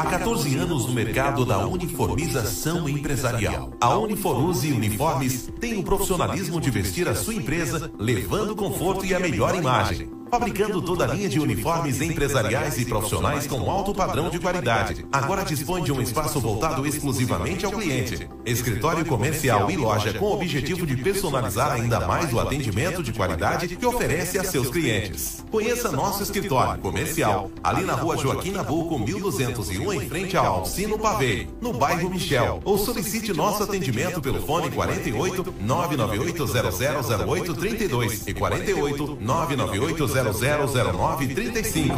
Há 14 anos no mercado da uniformização empresarial. A Uniforuse Uniformes tem o profissionalismo de vestir a sua empresa, levando conforto e a melhor imagem fabricando toda a linha de uniformes empresariais e profissionais com alto padrão de qualidade. Agora dispõe de um espaço voltado exclusivamente ao cliente. Escritório comercial e loja com o objetivo de personalizar ainda mais o atendimento de qualidade que oferece a seus clientes. Conheça nosso escritório comercial ali na rua Joaquim Nabuco, 1201, em frente ao Alcino Pavei, no bairro Michel. Ou solicite nosso atendimento pelo fone 48 998 000832 e 48 998 000935.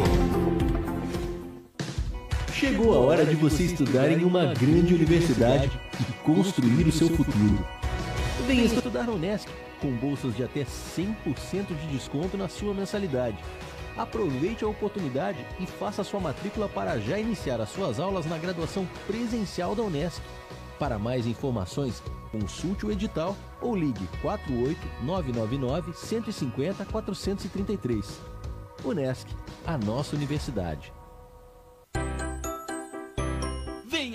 Chegou a hora de você estudar em uma grande universidade e construir o seu futuro. Venha estudar na Unesc, com bolsas de até 100% de desconto na sua mensalidade. Aproveite a oportunidade e faça sua matrícula para já iniciar as suas aulas na graduação presencial da Unesc. Para mais informações, consulte o edital ou ligue 48 999 150 433. Unesc, a nossa universidade.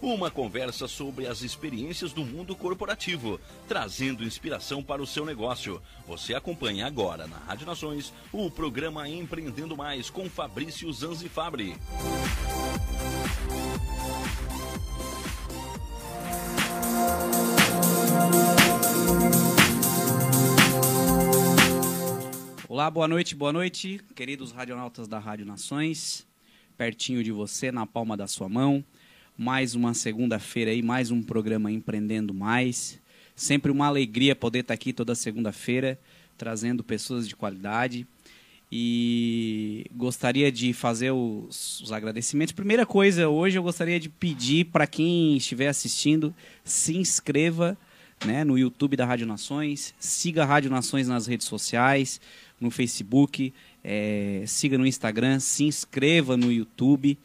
Uma conversa sobre as experiências do mundo corporativo, trazendo inspiração para o seu negócio. Você acompanha agora na Rádio Nações o programa Empreendendo Mais com Fabrício Zanzifabri. Olá, boa noite, boa noite, queridos radionautas da Rádio Nações, pertinho de você, na palma da sua mão mais uma segunda-feira aí, mais um programa Empreendendo Mais. Sempre uma alegria poder estar aqui toda segunda-feira, trazendo pessoas de qualidade. E gostaria de fazer os, os, agradecimentos. Primeira coisa, hoje eu gostaria de pedir para quem estiver assistindo, se inscreva né, no YouTube da Rádio Nações, siga a Rádio Nações nas redes sociais, no Facebook, é, siga no Instagram, se inscreva no YouTube.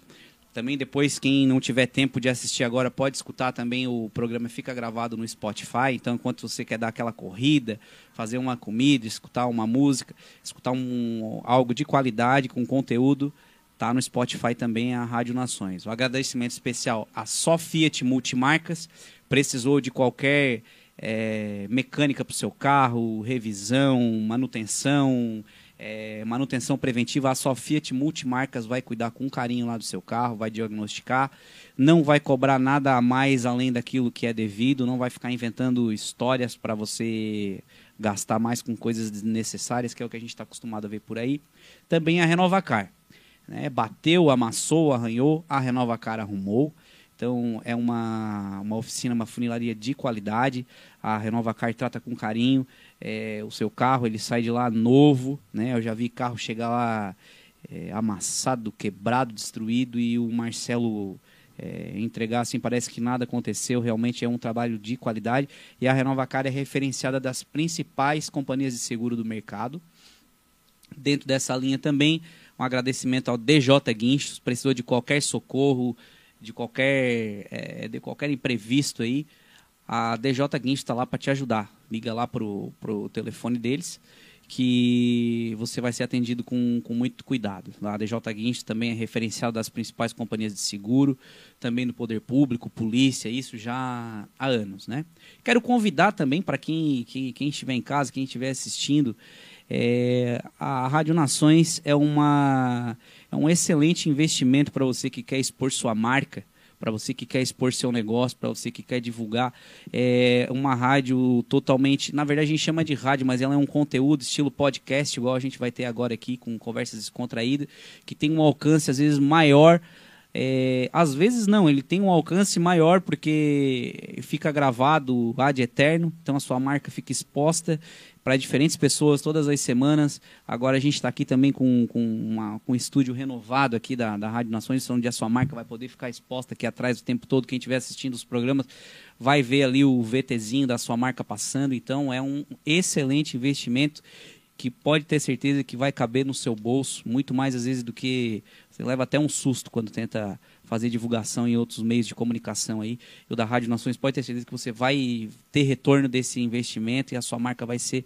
Também depois, quem não tiver tempo de assistir agora, pode escutar também o programa fica gravado no Spotify. Então, enquanto você quer dar aquela corrida, fazer uma comida, escutar uma música, escutar um, algo de qualidade, com conteúdo, tá no Spotify também a Rádio Nações. Um agradecimento especial a Só Fiat Multimarcas. Precisou de qualquer é, mecânica para o seu carro, revisão, manutenção, é, manutenção preventiva, a sua Fiat Multimarcas vai cuidar com carinho lá do seu carro, vai diagnosticar, não vai cobrar nada a mais além daquilo que é devido, não vai ficar inventando histórias para você gastar mais com coisas desnecessárias, que é o que a gente está acostumado a ver por aí. Também a Renovacar. Né? Bateu, amassou, arranhou, a Renovacar arrumou. Então é uma, uma oficina, uma funilaria de qualidade. A Renovacar trata com carinho é, o seu carro, ele sai de lá novo, né? Eu já vi carro chegar lá é, amassado, quebrado, destruído e o Marcelo é, entregar assim, parece que nada aconteceu, realmente é um trabalho de qualidade e a Renovacar é referenciada das principais companhias de seguro do mercado. Dentro dessa linha também, Um agradecimento ao DJ Guinchos, precisou de qualquer socorro, de qualquer, é, de qualquer imprevisto aí, a DJ Guinchos está lá para te ajudar. Liga lá pro, pro telefone deles que você vai ser atendido com, com muito cuidado. A DJ Guinchos também é referencial das principais companhias de seguro, também do poder público, polícia, isso já há anos, né? Quero convidar também para quem, quem, quem estiver em casa, quem estiver assistindo, é, a Rádio Nações é, uma, é um excelente investimento para você que quer expor sua marca, para você que quer expor seu negócio, para você que quer divulgar. É uma rádio totalmente. Na verdade, a gente chama de rádio, mas ela é um conteúdo estilo podcast, igual a gente vai ter agora aqui, com conversas descontraídas, que tem um alcance, às vezes, maior. É, às vezes não, ele tem um alcance maior porque fica gravado ad eterno, então a sua marca fica exposta para diferentes pessoas todas as semanas. Agora a gente está aqui também com, com, uma, com um estúdio renovado aqui da, da Rádio Nações, onde a sua marca vai poder ficar exposta aqui atrás o tempo todo. Quem estiver assistindo os programas vai ver ali o VTzinho da sua marca passando. Então é um excelente investimento que pode ter certeza que vai caber no seu bolso, muito mais às vezes do que você leva até um susto quando tenta fazer divulgação em outros meios de comunicação aí. E o da Rádio Nações pode ter certeza que você vai ter retorno desse investimento e a sua marca vai ser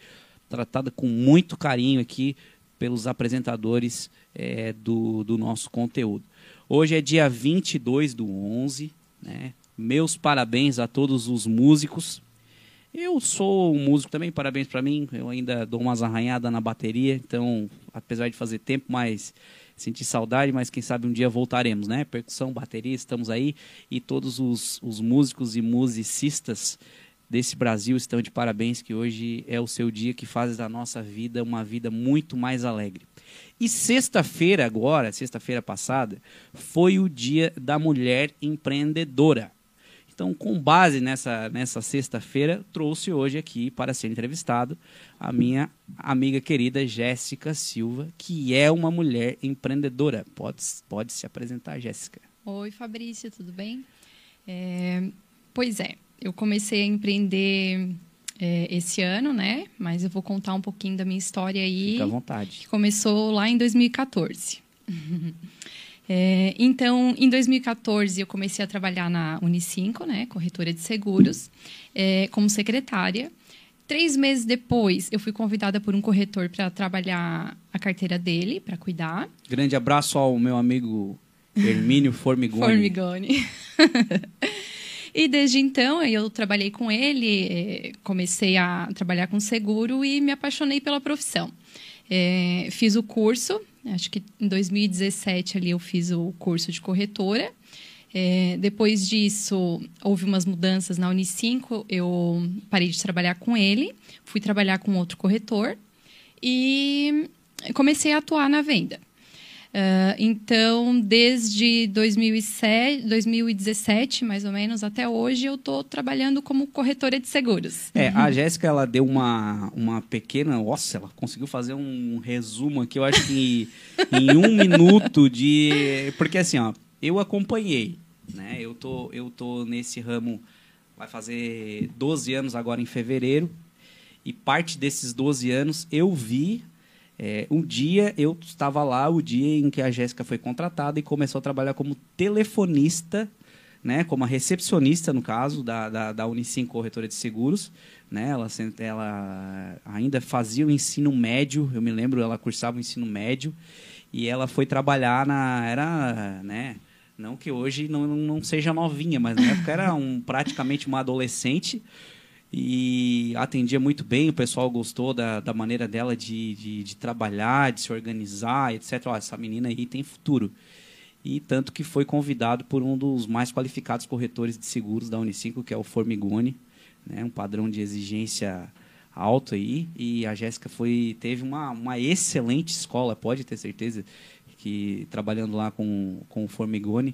tratada com muito carinho aqui pelos apresentadores é, do, do nosso conteúdo. Hoje é dia 22 do 11, né? Meus parabéns a todos os músicos. Eu sou um músico também, parabéns para mim. Eu ainda dou umas arranhadas na bateria, então, apesar de fazer tempo, mas senti saudade, mas quem sabe um dia voltaremos, né? Percussão, bateria, estamos aí e todos os, os músicos e musicistas desse Brasil estão de parabéns, que hoje é o seu dia que faz da nossa vida uma vida muito mais alegre. E sexta-feira agora, sexta-feira passada, foi o dia da mulher empreendedora. Então, com base nessa, nessa sexta-feira, trouxe hoje aqui para ser entrevistado a minha amiga querida Jéssica Silva, que é uma mulher empreendedora. Pode, pode se apresentar, Jéssica. Oi, Fabrício, tudo bem? É, pois é, eu comecei a empreender é, esse ano, né? Mas eu vou contar um pouquinho da minha história aí. Fica à vontade. Que começou lá em 2014. É, então, em 2014, eu comecei a trabalhar na Unicinco, né, corretora de seguros, é, como secretária. Três meses depois, eu fui convidada por um corretor para trabalhar a carteira dele, para cuidar. Grande abraço ao meu amigo Hermínio Formigoni. Formigoni. e desde então, eu trabalhei com ele, é, comecei a trabalhar com seguro e me apaixonei pela profissão. É, fiz o curso Acho que em 2017 ali eu fiz o curso de corretora. É, depois disso, houve umas mudanças na Unicinco, eu parei de trabalhar com ele, fui trabalhar com outro corretor e comecei a atuar na venda. Uh, então, desde 2007, 2017, mais ou menos, até hoje, eu estou trabalhando como corretora de seguros. É, a Jéssica, ela deu uma, uma pequena... Nossa, ela conseguiu fazer um resumo aqui, eu acho que em um minuto de... Porque assim, ó, eu acompanhei, né? Eu tô, eu tô nesse ramo, vai fazer 12 anos agora em fevereiro, e parte desses 12 anos eu vi é, um dia eu estava lá, o dia em que a Jéssica foi contratada e começou a trabalhar como telefonista, né, como a recepcionista, no caso, da, da, da Unicim Corretora de Seguros. Né, ela, ela ainda fazia o ensino médio, eu me lembro, ela cursava o ensino médio, e ela foi trabalhar na... Era, né, não que hoje não, não seja novinha, mas na época era um, praticamente uma adolescente, e atendia muito bem, o pessoal gostou da, da maneira dela de, de, de trabalhar, de se organizar, etc. Essa menina aí tem futuro. E tanto que foi convidado por um dos mais qualificados corretores de seguros da Unicinco, que é o Formigoni, né, um padrão de exigência alto aí. E a Jéssica foi teve uma, uma excelente escola, pode ter certeza, que trabalhando lá com, com o Formigoni.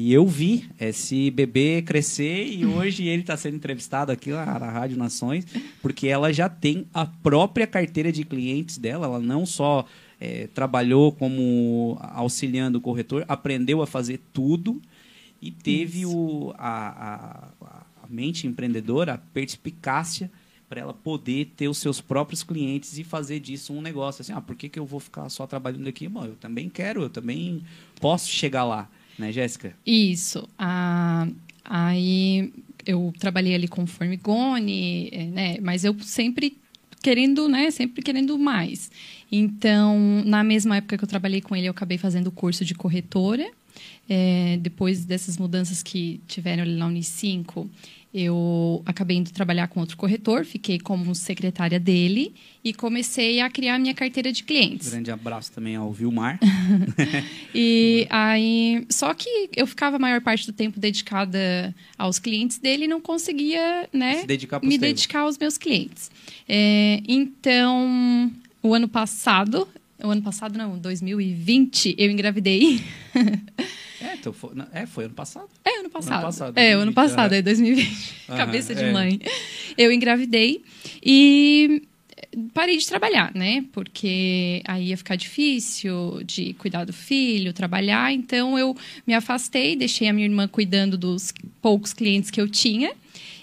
E eu vi esse bebê crescer e hoje ele está sendo entrevistado aqui na, na Rádio Nações, porque ela já tem a própria carteira de clientes dela. Ela não só é, trabalhou como auxiliando o corretor, aprendeu a fazer tudo e teve o, a, a, a mente empreendedora, a perspicácia para ela poder ter os seus próprios clientes e fazer disso um negócio. Assim, ah, por que, que eu vou ficar só trabalhando aqui? Bom, eu também quero, eu também posso chegar lá, né, Jéssica? Isso. Ah, aí eu trabalhei ali com formigone, eh, né? Mas eu sempre querendo, né? Sempre querendo mais. Então, na mesma época que eu trabalhei com ele, eu acabei fazendo o curso de corretora. É, depois dessas mudanças que tiveram ali na Unicinco, eu acabei indo trabalhar com outro corretor, fiquei como secretária dele e comecei a criar minha carteira de clientes. Grande abraço também ao Vilmar. e aí, só que eu ficava a maior parte do tempo dedicada aos clientes dele e não conseguia, né, dedicar me dedicar aos meus clientes. É, então, o ano passado, o ano passado não, 2020, eu engravidei. É, então foi, é, foi ano passado. É, ano passado. passado, é, o ano 2020, passado, é 2020. Aham, Cabeça de é. mãe. Eu engravidei e parei de trabalhar, né? Porque aí ia ficar difícil de cuidar do filho, trabalhar. Então eu me afastei, deixei a minha irmã cuidando dos poucos clientes que eu tinha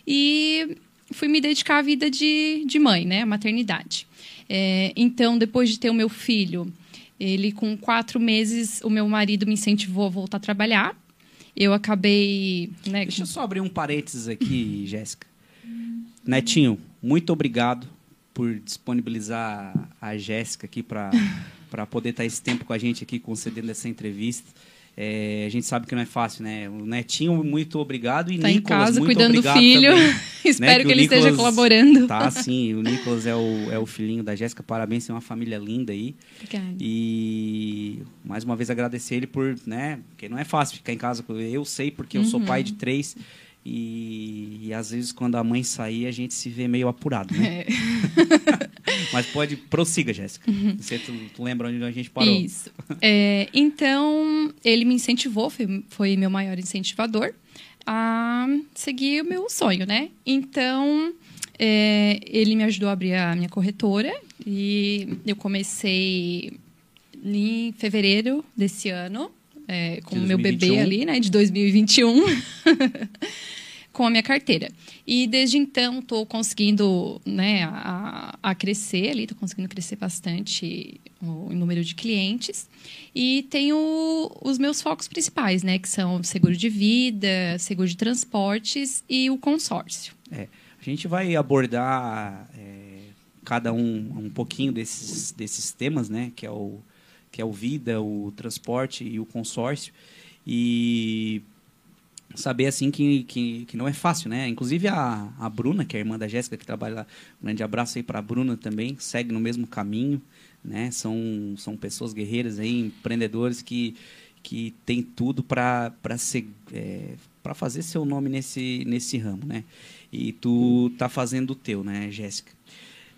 e fui me dedicar à vida de, de mãe, né? A maternidade. É, então, depois de ter o meu filho, ele com quatro meses, o meu marido me incentivou a voltar a trabalhar. Eu acabei, né? Deixa eu só abrir um parênteses aqui, Jéssica. Netinho, muito obrigado por disponibilizar a Jéssica aqui para poder estar esse tempo com a gente aqui, concedendo essa entrevista. É, a gente sabe que não é fácil, né? O Netinho, muito obrigado. E Tá em Nicolas, casa muito cuidando do filho. também, né? Espero que, o ele esteja colaborando. Tá, sim. O Nicolas é o, é o filhinho da Jéssica. Parabéns, tem uma família linda aí. Obrigada. E mais uma vez agradecer ele por, né? Porque não é fácil ficar em casa. Eu sei porque eu sou Uhum. pai de três. E, e às vezes quando a mãe sair, a gente se vê meio apurado, né? É. Mas pode, prossiga, Jéssica. Você, tu, tu lembra onde a gente parou? Uhum. Isso. É, então, ele me incentivou, foi, foi meu maior incentivador, a seguir o meu sonho, né? Então, é, ele me ajudou a abrir a minha corretora e eu comecei em fevereiro desse ano, é, com o meu bebê 2021. ali, né? De 2021. com a minha carteira. E desde então estou conseguindo né, a, a crescer ali, estou conseguindo crescer bastante o número de clientes. E tenho os meus focos principais, né? Que são seguro de vida, seguro de transportes e o consórcio. É, a gente vai abordar é, cada um um pouquinho desses, desses temas, né? Que é o que é o vida, o transporte e o consórcio e saber assim que, que, que não é fácil, né? Inclusive a, a Bruna, que é a irmã da Jéssica que trabalha lá, um grande abraço aí para a Bruna também, segue no mesmo caminho, né? São são pessoas guerreiras aí, empreendedores que que tem tudo para ser é, para fazer seu nome nesse nesse ramo, né? E tu tá fazendo o teu, né, Jéssica?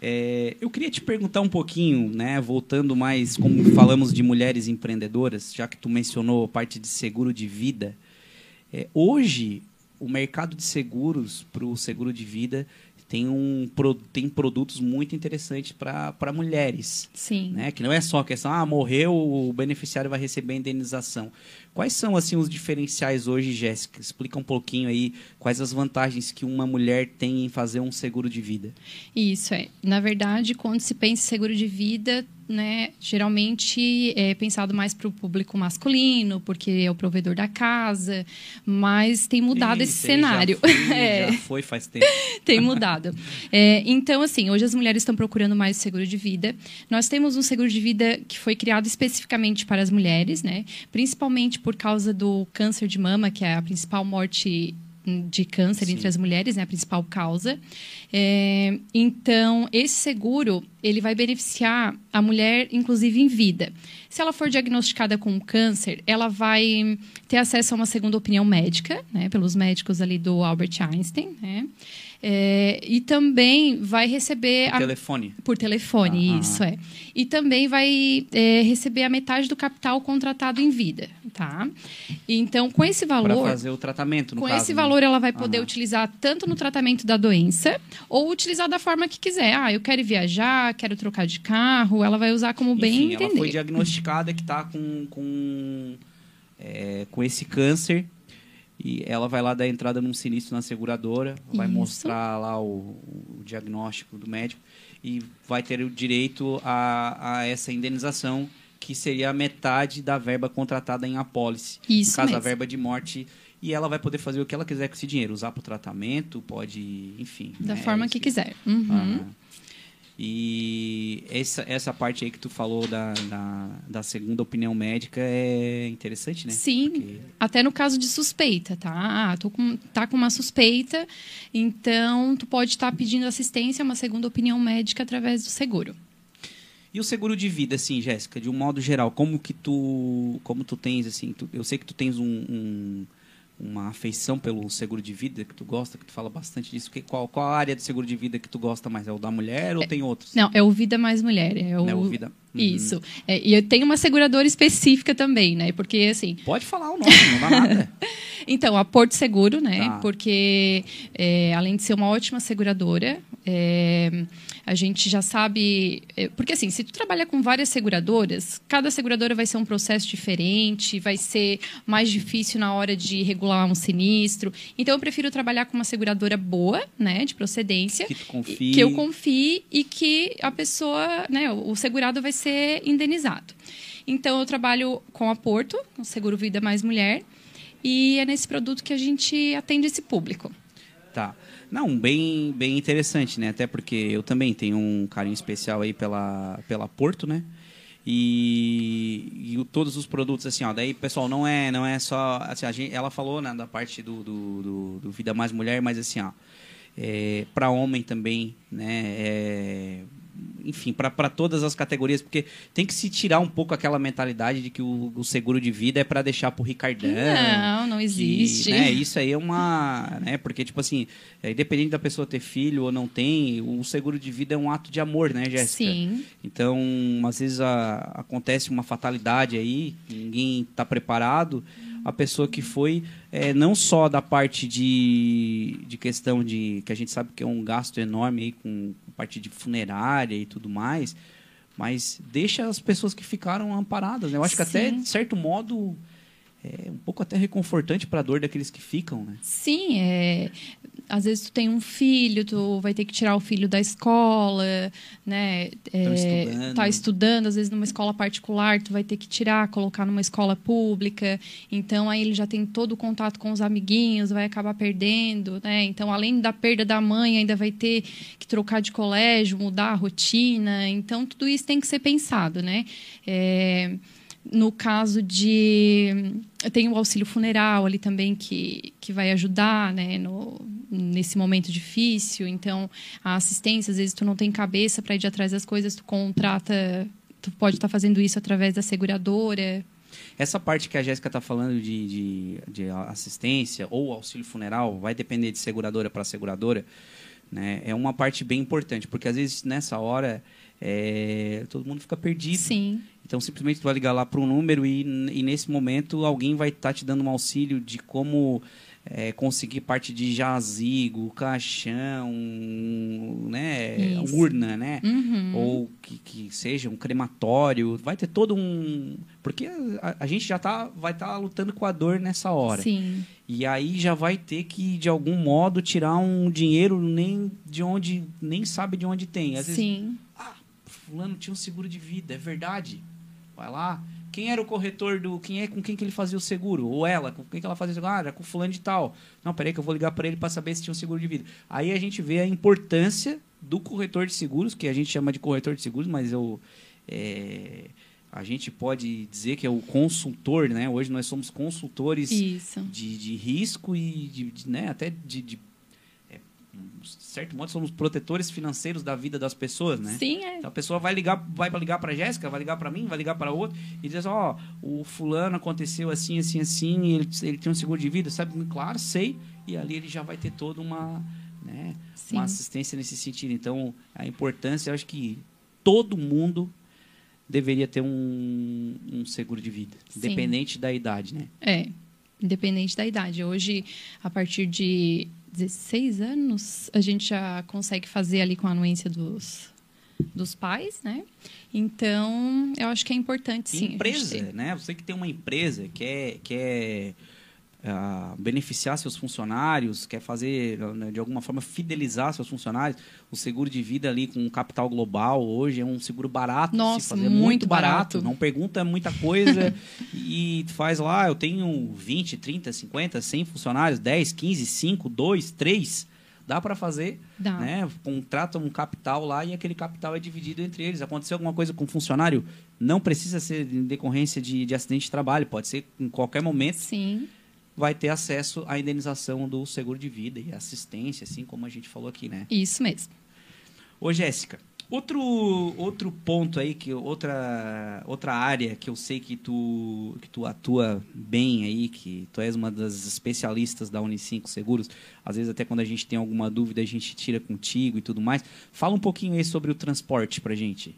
É, eu queria te perguntar um pouquinho, né, voltando mais, como falamos de mulheres empreendedoras, já que tu mencionou a parte de seguro de vida. É, hoje, o mercado de seguros para o seguro de vida tem, um, tem produtos muito interessantes para mulheres Sim. né? Que não é só a questão, ah, morreu, o beneficiário vai receber a indenização. Quais são, assim, os diferenciais hoje, Jéssica? Explica um pouquinho aí quais as vantagens que uma mulher tem em fazer um seguro de vida. Isso é. Na verdade, quando se pensa em seguro de vida, né, geralmente é pensado mais para o público masculino, porque é o provedor da casa, mas tem mudado esse cenário. Já foi, É. já foi faz tempo. tem mudado. É, então, assim, hoje as mulheres estão procurando mais seguro de vida. Nós temos um seguro de vida que foi criado especificamente para as mulheres, né? Principalmente por causa do câncer de mama, que é a principal morte de câncer Sim. entre as mulheres, né? A principal causa. É, então, esse seguro, ele vai beneficiar a mulher, inclusive, em vida. Se ela for diagnosticada com câncer, ela vai ter acesso a uma segunda opinião médica, né? Pelos médicos ali do Albert Einstein, né? É, e também vai receber a- Telefone. por telefone, Ah, isso é. E também vai é, receber a metade do capital contratado em vida, tá? Então, com esse Para valor, fazer o tratamento, no com caso, esse né? valor ela vai poder Aham. utilizar tanto no tratamento da doença ou utilizar da forma que quiser. Ah, eu quero viajar, quero trocar de carro, ela vai usar como bem ela entender. foi diagnosticada que está com, com, é, com esse câncer e ela vai lá dar entrada num sinistro na seguradora, vai Isso. mostrar lá o, o diagnóstico do médico e vai ter o direito a, a essa indenização que seria a metade da verba contratada em apólice. Isso no caso, a mesmo. verba de morte. E ela vai poder fazer o que ela quiser com esse dinheiro. Usar para o tratamento, pode, enfim. Da né, forma isso que quiser. Uhum. Aham. E essa, essa parte aí que tu falou da, da, da segunda opinião médica é interessante, né? Sim, Porque- até no caso de suspeita, tá? Ah, tô com, tá com uma suspeita, então tu pode estar pedindo assistência, uma segunda opinião médica através do seguro. E o seguro de vida, assim, Jéssica, de um modo geral, como que tu, como tu tens, assim, tu- eu sei que tu tens um, um- uma afeição pelo seguro de vida, que tu gosta, que tu fala bastante disso. Que, qual, qual a área do seguro de vida que tu gosta mais? É o da mulher ou tem outros? Não, é o Vida Mais Mulher. É o, Né, o Vida- Uhum. Isso. É, e eu tenho uma seguradora específica também, né? Porque, assim, Pode falar o nome, não dá nada. Então, a Porto Seguro, né? Tá. Porque é, além de ser uma ótima seguradora, é, a gente já sabe. é, porque assim, se tu trabalha com várias seguradoras, cada seguradora vai ser um processo diferente, vai ser mais difícil na hora de regular um sinistro. Então, eu prefiro trabalhar com uma seguradora boa, né? De procedência. Que tu confie. Que eu confie e que a pessoa, né? O segurado vai ser indenizado. Então, eu trabalho com a Porto, com Seguro Vida Mais Mulher. E é nesse produto que a gente atende esse público. Tá. Não, bem, bem interessante, né? Até porque eu também tenho um carinho especial aí pela, pela Porto, né? E, e todos os produtos, assim, ó, daí, pessoal, não é, não é só. Assim, gente, ela falou né, da parte do, do, do- do Vida Mais Mulher, mas assim, ó, é, para homem também, né? é, enfim, para todas as categorias, porque tem que se tirar um pouco aquela mentalidade de que o, o seguro de vida é para deixar pro Ricardão. Não, não que, existe. né, isso aí é uma. Né, porque, tipo assim, é, independente da pessoa ter filho ou não tem, o seguro de vida é um ato de amor, né, Jéssica? Sim. Então, às vezes a- acontece uma fatalidade aí, ninguém está preparado. A pessoa que foi, é, não só da parte de, de questão de. que a gente sabe que é um gasto enorme aí com parte de funerária e tudo mais, mas deixa as pessoas que ficaram amparadas. Né? Eu acho que até, Sim. de certo modo, é um pouco até reconfortante para a dor daqueles que ficam, né? Sim, é. Às vezes tu tem um filho, tu vai ter que tirar o filho da escola, né? Tão É, estudando. tá estudando, às vezes numa escola particular, tu vai ter que tirar, colocar numa escola pública. Então aí ele já tem todo o contato com os amiguinhos, vai acabar perdendo, né? Então além da perda da mãe, ainda vai ter que trocar de colégio, mudar a rotina. Então tudo isso tem que ser pensado, né? É, no caso de tem o auxílio funeral ali também que, que vai ajudar né, no, nesse momento difícil então a assistência às vezes tu não tem cabeça para ir de atrás das coisas tu contrata tu pode estar fazendo isso através da seguradora Essa parte que a Jéssica está falando de, de, de assistência ou auxílio funeral vai depender de seguradora para seguradora. Né? É uma parte bem importante, porque às vezes nessa hora é, todo mundo fica perdido. sim Então simplesmente tu vai ligar lá para um número e, e nesse momento alguém vai estar te dando um auxílio de como é, conseguir parte de jazigo, caixão, né, Isso. urna, né? Uhum. ou que, que seja um crematório, vai ter todo um. Porque a, a gente já tá, vai estar lutando com a dor nessa hora. sim E aí já vai ter que, de algum modo, tirar um dinheiro nem de onde. nem sabe de onde tem. Às vezes, sim ah, fulano tinha um seguro de vida, é verdade. Vai lá. Quem era o corretor do. Quem é com quem que ele fazia o seguro? Ou ela, com quem que ela fazia o seguro? Ah, era com fulano de tal. Não, peraí que eu vou ligar para ele para saber se tinha um seguro de vida. Aí a gente vê a importância do corretor de seguros, que a gente chama de corretor de seguros, mas eu. é, a gente pode dizer que é o consultor, né? Hoje nós somos consultores de, de risco e de, de, né, até de, de certo modo somos protetores financeiros da vida das pessoas, né? sim é Então a pessoa vai ligar, vai ligar para Jéssica, vai ligar para mim, vai ligar para outro e diz ó, o fulano aconteceu assim, assim, assim, e ele, ele tem um seguro de vida, sabe? Claro, sei. E ali ele já vai ter toda uma, né, Sim. uma assistência nesse sentido. Então, a importância, eu acho que todo mundo deveria ter um, um seguro de vida, Sim. independente da idade, né? É, independente da idade. Hoje, a partir de 16 anos, a gente já consegue fazer ali com a anuência dos, dos pais, né? Então, eu acho que é importante, sim. empresa, né? Você que tem uma empresa, quer, quer ah, beneficiar seus funcionários, quer fazer, né, de alguma forma, fidelizar seus funcionários, o seguro de vida ali com um capital global hoje é um seguro barato Nossa, se fazer, muito barato. barato. Não pergunta muita coisa e faz lá, eu tenho 20, 30, 50, 100 funcionários, 10, 15, 5, 2, 3, dá para fazer, Dá. né? Contrata um capital lá e aquele capital é dividido entre eles. Aconteceu alguma coisa com o funcionário, não precisa ser em decorrência de, de acidente de trabalho, pode ser em qualquer momento Sim. Vai ter acesso à indenização do seguro de vida e assistência, assim como a gente falou aqui, né? Isso mesmo. Ô, Jéssica, outro, outro ponto aí, que outra, outra área que eu sei que tu, que tu atua bem aí, que tu és uma das especialistas da Unicinco Seguros, às vezes até quando a gente tem alguma dúvida a gente tira contigo e tudo mais. Fala um pouquinho aí sobre o transporte pra gente.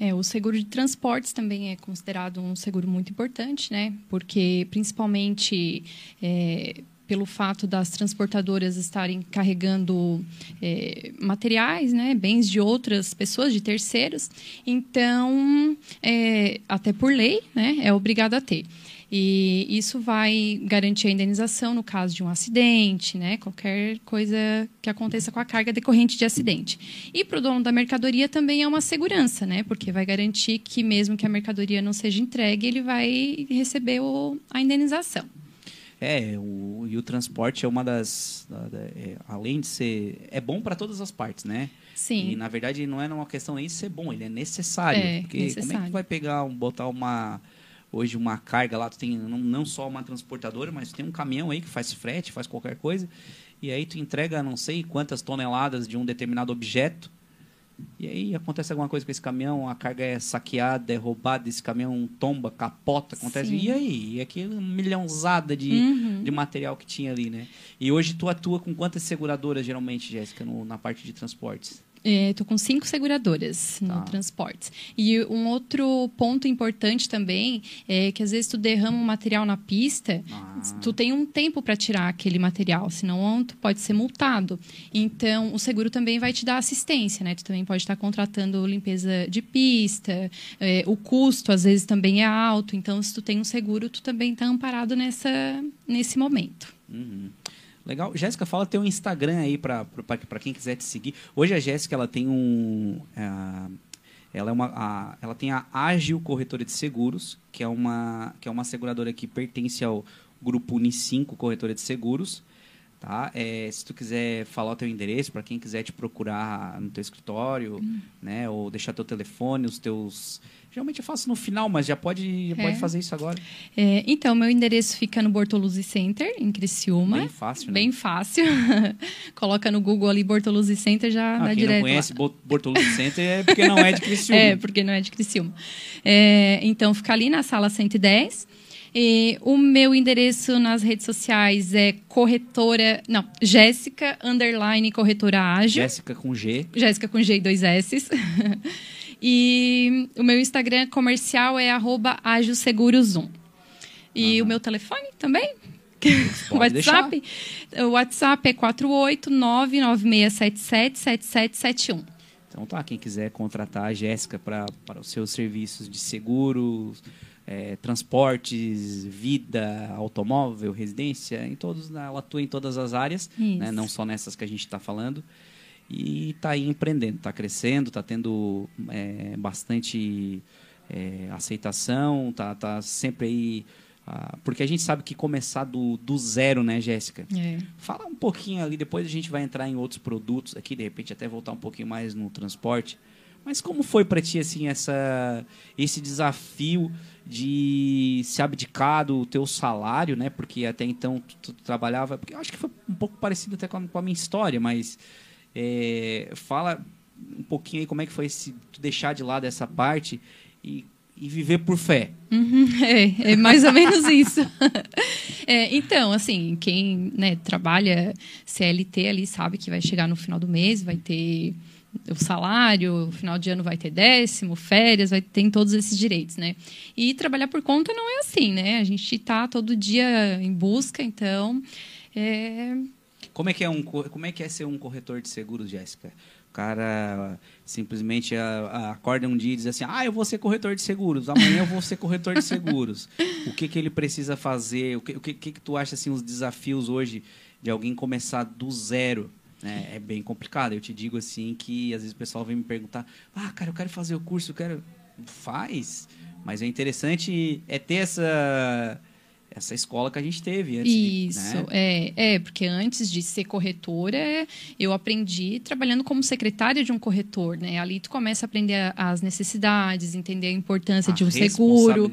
É, o seguro de transportes também é considerado um seguro muito importante, né? Porque principalmente é, pelo fato das transportadoras estarem carregando é, materiais, né, bens de outras pessoas, de terceiros, então é, até por lei, né, é obrigado a ter. E isso vai garantir a indenização no caso de um acidente, né? Qualquer coisa que aconteça com a carga decorrente de acidente. E para o dono da mercadoria também é uma segurança, né? Porque vai garantir que mesmo que a mercadoria não seja entregue, ele vai receber o, a indenização. É, o, e o transporte é uma das. da- da- é, além de ser. É bom para todas as partes, né? Sim. E na verdade não é uma questão nem de ser bom, ele é necessário. É, porque como é que necessário. tu vai pegar, um- botar uma. Hoje uma carga lá, tu tem não, não só uma transportadora, mas tem um caminhão aí que faz frete, faz qualquer coisa. E aí tu entrega não sei quantas toneladas de um determinado objeto. E aí acontece alguma coisa com esse caminhão, a carga é saqueada, é roubada, esse caminhão tomba, capota, acontece. Sim. E aí? E aquele milhãozada de, Uhum. de material que tinha ali, né? E hoje tu atua com quantas seguradoras, geralmente, Jéssica, na parte de transportes? Estou com cinco seguradoras Tá. no transportes. E um outro ponto importante também é que às vezes tu derrama um material na pista, Ah. tu tem um tempo para tirar aquele material, senão tu pode ser multado. Então, o seguro também vai te dar assistência, né? Tu também pode estar contratando limpeza de pista, é, o custo às vezes também é alto, então se tu tem um seguro, tu também está amparado nessa, nesse momento. Uhum. Legal. Jéssica, fala teu Instagram aí para quem quiser te seguir. Hoje a Jéssica ela tem um. ah, ela, é uma, a- ela tem a Ágil Corretora de Seguros, que é, uma, que é uma seguradora que pertence ao grupo Uni5 Corretora de Seguros. Tá? É, se tu quiser falar o teu endereço, para quem quiser te procurar no teu escritório, né? ou deixar teu telefone, os teus. Geralmente eu faço no final, mas já pode, É. pode fazer isso agora. É, então, meu endereço fica no Bortoluzzi Center, em Criciúma. Bem fácil, né? Bem fácil. Coloca no Google ali Bortoluzzi Center, já Ah, dá quem direto não conhece lá. Bo- Bortoluzzi Center é porque não é de Criciúma. É, porque não é de Criciúma. É, então, fica ali na sala 110. E o meu endereço nas redes sociais é corretora... Não, Jéssica, underline, corretora ágil. Jéssica com G. Jéssica com G e dois S. e o meu Instagram comercial é arroba agilseguros1. E o meu telefone também? O WhatsApp? O WhatsApp é 48996777771. Então tá, quem quiser contratar a Jéssica para os seus serviços de seguros, é, transportes, vida, automóvel, residência, em todos, ela atua em todas as áreas, né, não só nessas que a gente está falando. E está aí empreendendo, está crescendo, está tendo é, bastante é, aceitação, tá, tá sempre aí. ah, porque a gente sabe que começar do, do zero, né, Jéssica? É. Fala um pouquinho ali, depois a gente vai entrar em outros produtos aqui, de repente até voltar um pouquinho mais no transporte. Mas como foi para ti assim essa esse desafio de se abdicar do teu salário, né? Porque até então tu, tu trabalhava, porque eu acho que foi um pouco parecido até com a, com a minha história, mas é, fala um pouquinho aí como é que foi tu deixar de lado essa parte e, e viver por fé. Uhum, é, é mais ou menos isso. É, então, assim, quem né, trabalha CLT ali sabe que vai chegar no final do mês, vai ter o salário, final de ano vai ter décimo, férias, vai ter todos esses direitos, né? E trabalhar por conta não é assim, né? A gente está todo dia em busca, então é, Como é que é um co- como é que é ser um corretor de seguros, Jéssica? O cara simplesmente a- a- acorda um dia e diz assim: "Ah, eu vou ser corretor de seguros. Amanhã eu vou ser corretor de seguros". o que que ele precisa fazer? O que o que, que tu acha assim os desafios hoje de alguém começar do zero? né? É bem complicado. Eu te digo assim que às vezes o pessoal vem me perguntar: "Ah, cara, eu quero fazer o curso, eu quero faz". Mas é interessante é ter essa essa escola que a gente teve antes. de- Isso, né? é, é, porque antes de ser corretora, eu aprendi trabalhando como secretária de um corretor, né? Ali tu começa a aprender as necessidades, entender a importância A de um seguro,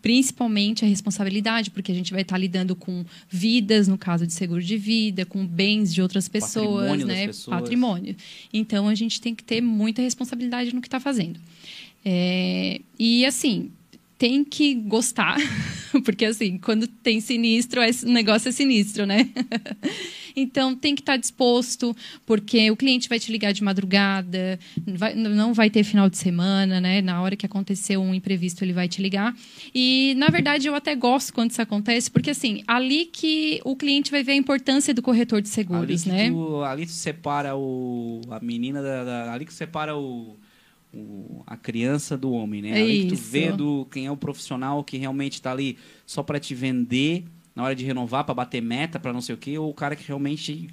principalmente a responsabilidade, porque a gente vai estar lidando com vidas, no caso de seguro de vida, com bens de outras pessoas, Patrimônio né? pessoas. Patrimônio. Então a gente tem que ter muita responsabilidade no que está fazendo. É, e assim, tem que gostar, porque assim, quando tem sinistro, é- o negócio é sinistro, né? Então tem que estar disposto, porque o cliente vai te ligar de madrugada, vai- não vai ter final de semana, né? Na hora que aconteceu um imprevisto, ele vai te ligar. E, na verdade, eu até gosto quando isso acontece, porque assim, ali que o cliente vai ver a importância do corretor de Ali seguros, que né? tu, ali tu separa o, a menina da, da- ali que separa o, o- a criança do homem, né? É ali que tu vê do, quem é o profissional que realmente está ali só para te vender na hora de renovar, para bater meta, para não sei o quê, ou o cara que realmente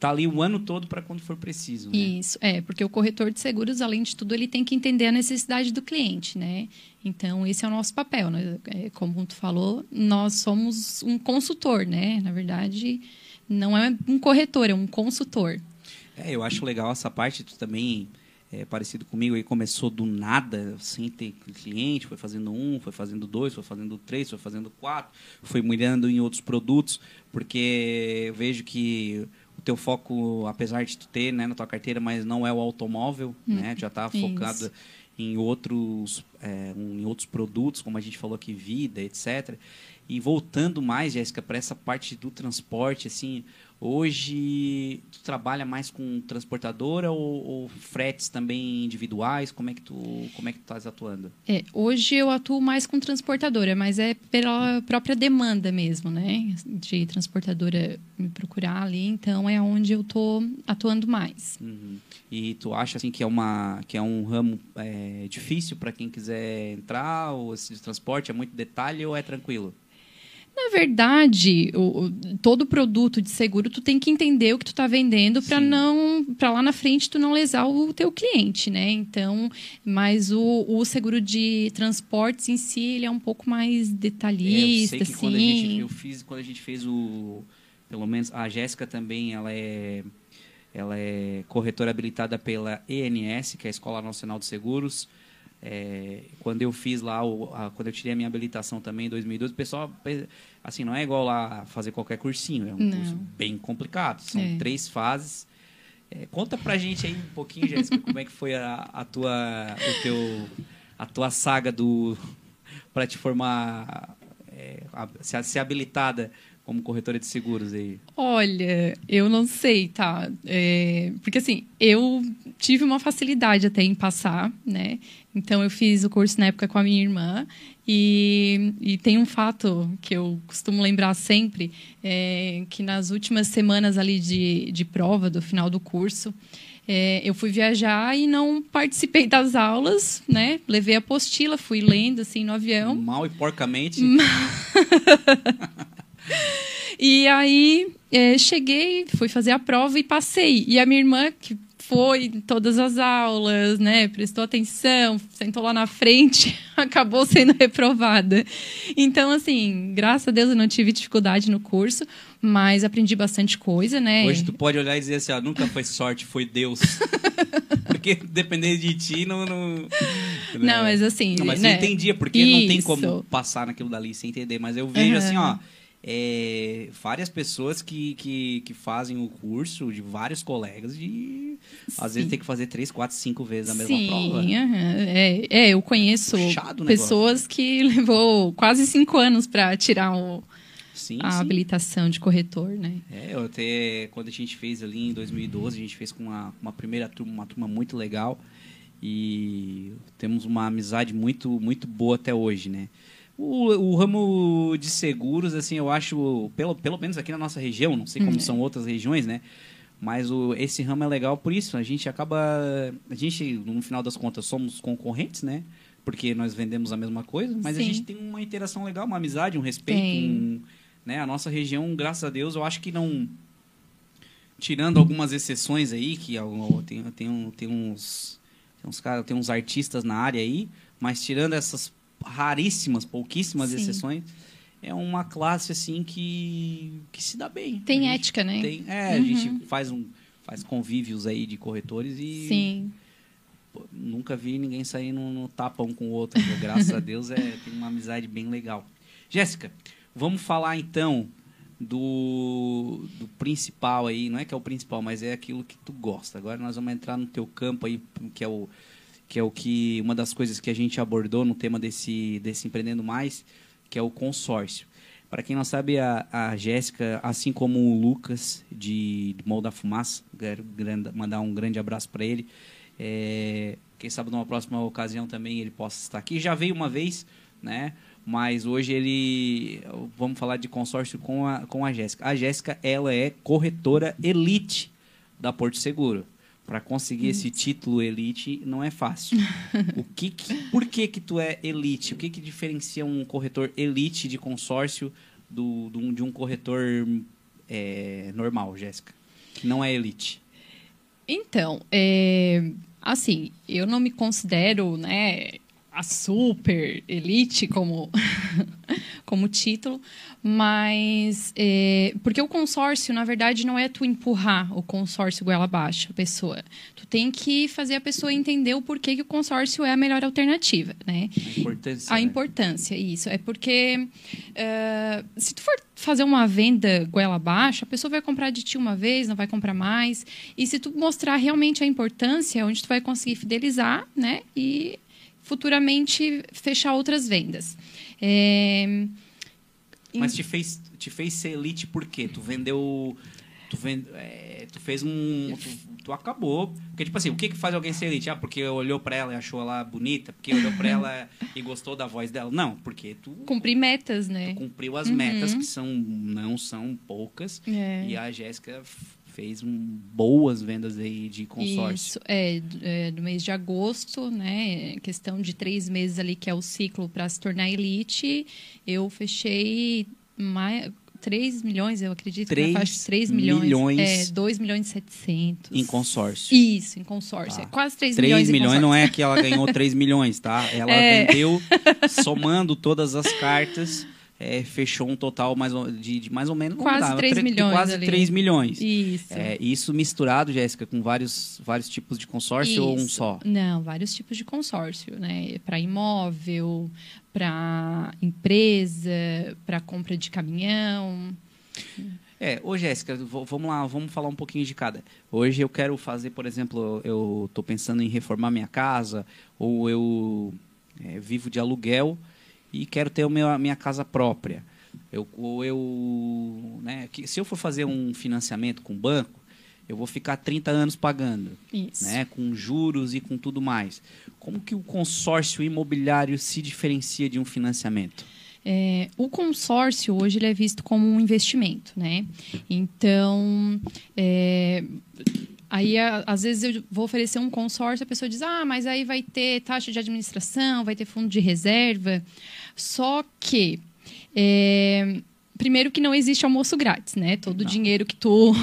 tá ali o ano todo para quando for preciso, né? Isso, é, porque o corretor de seguros, além de tudo, ele tem que entender a necessidade do cliente, né? Então, esse é o nosso papel, né? É, Como tu falou, nós somos um consultor, né? Na verdade, não é um corretor, é um consultor. É, eu acho legal essa parte, tu também é parecido comigo, aí começou do nada, sem ter cliente, foi fazendo um, foi fazendo dois, foi fazendo três, foi fazendo quatro, foi mirando em outros produtos, porque eu vejo que o teu foco, apesar de tu ter né, na tua carteira, mas não é o automóvel, né? Tu já está focado em outros, é, em outros produtos, como a gente falou aqui, vida, etc. E voltando mais, Jéssica, para essa parte do transporte, assim, hoje tu trabalha mais com transportadora ou, ou fretes também individuais? Como é que tu, como é que tu estás atuando? É, hoje eu atuo mais com transportadora, mas é pela própria demanda mesmo, né? De transportadora me procurar ali, então é onde eu tô atuando mais. Uhum. E tu acha assim que é uma que é um ramo é, difícil para quem quiser entrar ou esse transporte é muito detalhe ou é tranquilo? Na verdade, o, todo produto de seguro tu tem que entender o que tu está vendendo para não para lá na frente tu não lesar o teu cliente, né? Então, mas o, o seguro de transportes em si ele é um pouco mais É, eu detalhista, sei que quando a gente assim. eu fiz quando a gente fez o pelo menos a Jéssica também ela é ela é corretora habilitada pela ENS que é a Escola Nacional de Seguros É, quando eu fiz lá o, a- quando eu tirei a minha habilitação também em 2012 o pessoal pe- assim não é igual lá fazer qualquer cursinho é um Não. curso bem complicado são É. três fases É, conta pra gente aí um pouquinho Jéssica como é que foi a, a tua o teu a tua saga do para te formar é, a- ser, ser habilitada como corretora de seguros aí. Olha, eu não sei, tá? É, porque assim, eu tive uma facilidade até em passar, né? Então eu fiz o curso na época com a minha irmã e, e tem um fato que eu costumo lembrar sempre, é, que nas últimas semanas ali de, de prova, do final do curso, é, eu fui viajar e não participei das aulas, né? Levei a apostila, fui lendo assim no avião. Mal e porcamente. E aí é, cheguei, fui fazer a prova e passei. E a minha irmã, que foi em todas as aulas, né, prestou atenção, sentou lá na frente, acabou sendo reprovada. Então, assim, graças a Deus eu não tive dificuldade no curso, mas aprendi bastante coisa, né? Hoje tu pode olhar e dizer assim, ó, nunca foi sorte, foi Deus. porque dependendo de ti, não... Não, Não, mas assim, Não, mas né? eu entendia, porque não tem Isso. como passar naquilo dali sem entender. Mas eu vejo Aham. assim, ó... é, várias pessoas que, que, que fazem o curso de vários colegas e às vezes Sim. tem que fazer três, quatro, cinco vezes a mesma Sim, prova. aham. é, é, eu conheço Puxado o pessoas que levou quase cinco anos para tirar o, Sim, a sim. habilitação de corretor, né? É, eu até quando a gente fez ali em 2012, a gente fez com uma, uma primeira turma, uma turma muito legal e temos uma amizade muito muito boa até hoje, né? O, o ramo de seguros, assim, eu acho, pelo, pelo menos aqui na nossa região, não sei como Hum. são outras regiões, né? Mas o, esse ramo é legal por isso. A gente acaba. A gente, no final das contas, somos concorrentes, né? Porque nós vendemos a mesma coisa, mas a Sim. gente tem uma interação legal, uma amizade, um respeito. Um- né? A nossa região, graças a Deus, eu acho que não. Tirando algumas exceções aí, que tem, tem, um- tem uns. Tem uns, cara, tem uns artistas na área aí, mas tirando essas raríssimas, pouquíssimas Sim. exceções, é uma classe assim que, que se dá bem. Tem A gente ética, né? tem- é, a Uhum. gente faz, um, faz convívios aí de corretores e Sim. pô, nunca vi ninguém sair no, no tapa um com o outro. viu? Graças a Deus é, tem uma amizade bem legal. Jéssica, vamos falar então do, do principal aí. Não é que é o principal, mas é aquilo que tu gosta. Agora nós vamos entrar no teu campo aí, que é o que é o que uma das coisas que a gente abordou no tema desse desse empreendendo mais, que é o consórcio. Para quem não sabe, a, a Jéssica, assim como o Lucas de, de Mão Fumaça, quero gran- mandar um grande abraço para ele. É, quem sabe numa próxima ocasião também ele possa estar aqui. Já veio uma vez, né? Mas hoje ele. Vamos falar de consórcio com a, com a Jéssica. A Jéssica, ela é corretora elite da Porto Seguro. Para conseguir esse título elite não é fácil. o que, que- por que que tu é elite? O que que diferencia um corretor elite de consórcio do, do- de um corretor é, normal, Jéssica? Que não é elite. Então, é, assim, eu não me considero, né, a super elite como, como título, mas é, porque o consórcio, na verdade, não é tu empurrar o consórcio goela abaixo, a pessoa. Tu tem que fazer a pessoa entender o porquê que o consórcio é a melhor alternativa, né? A importância. A né? importância, isso. É porque eh, se tu for fazer uma venda goela abaixo, a pessoa vai comprar de ti uma vez, não vai comprar mais. E se tu mostrar realmente a importância, é onde tu vai conseguir fidelizar, né? E futuramente fechar outras vendas. É, Mas te fez, te fez ser elite por quê? Tu vendeu. Tu, vend, é, tu fez um. Tu, tu acabou. Porque, tipo assim, o que, que faz alguém ser elite? Ah, porque olhou pra ela e achou ela bonita? Porque olhou pra ela e gostou da voz dela? Não, porque tu, cumprir metas, né? cumpriu as metas, que são, não são poucas. É. E a Jéssica fez um, boas vendas aí de consórcio. Isso, é, é, do mês de agosto, né? Questão de três meses ali, que é o ciclo para se tornar elite. Eu fechei mais, 3 milhões, eu acredito. que na Três faixa de 3 milhões. milhões É, 2 milhões e 700. Em consórcio. Isso, em consórcio. Tá. É quase 3, 3 milhões milhões, em não é que ela ganhou 3 milhões, tá? Ela É. vendeu, somando todas as cartas, é, fechou um total mais, ou- de, de mais ou menos... Quase dá, 3 tre- de milhões Quase ali. 3 milhões. Isso. É, isso misturado, Jéssica, com vários, vários tipos de consórcio ou um Isso. só? Não, vários tipos de consórcio, né? Para imóvel, para empresa, para compra de caminhão. É, ô Jéssica, vamos lá, vamos falar um pouquinho de cada. Hoje eu quero fazer, por exemplo, eu estou pensando em reformar minha casa, ou eu é, vivo de aluguel e quero ter a minha casa própria. Eu, ou eu, né, que- se eu for fazer um financiamento com o banco, eu vou ficar 30 anos pagando, Isso. né, com juros e com tudo mais. Como que o consórcio imobiliário se diferencia de um financiamento? É, o consórcio hoje ele é visto como um investimento, né? Então, é, aí às vezes eu vou oferecer um consórcio, a pessoa diz, ah, mas aí vai ter taxa de administração, vai ter fundo de reserva. Só que é, primeiro que não existe almoço grátis, né? Todo o dinheiro que tu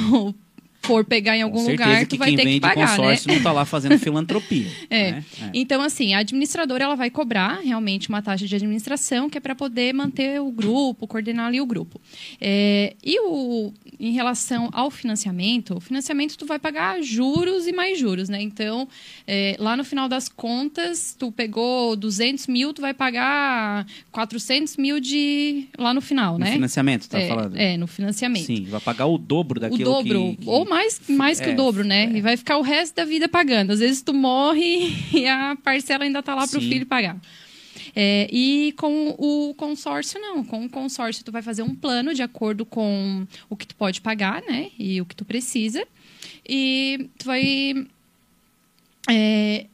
for pegar em algum lugar, que tu vai ter que pagar, né? consórcio não está lá fazendo filantropia. É. né? É. Então, assim, a administradora ela vai cobrar realmente uma taxa de administração que é para poder manter o grupo, coordenar ali o grupo. É, e o, em relação ao financiamento, o financiamento tu vai pagar juros e mais juros, né? Então, é, lá no final das contas, tu pegou 200 mil, tu vai pagar 400 mil de lá no final, No né? financiamento, tá é, falando? é, no financiamento Sim, vai pagar o dobro o daquilo dobro, que, que- ou mais, mais que é, o dobro, né? é. E vai ficar o resto da vida pagando. Às vezes tu morre e a parcela ainda tá lá pro Sim. filho pagar. É, e com o consórcio, não. Com o consórcio, tu vai fazer um plano de acordo com o que tu pode pagar, né? E o que tu precisa. E tu vai. é,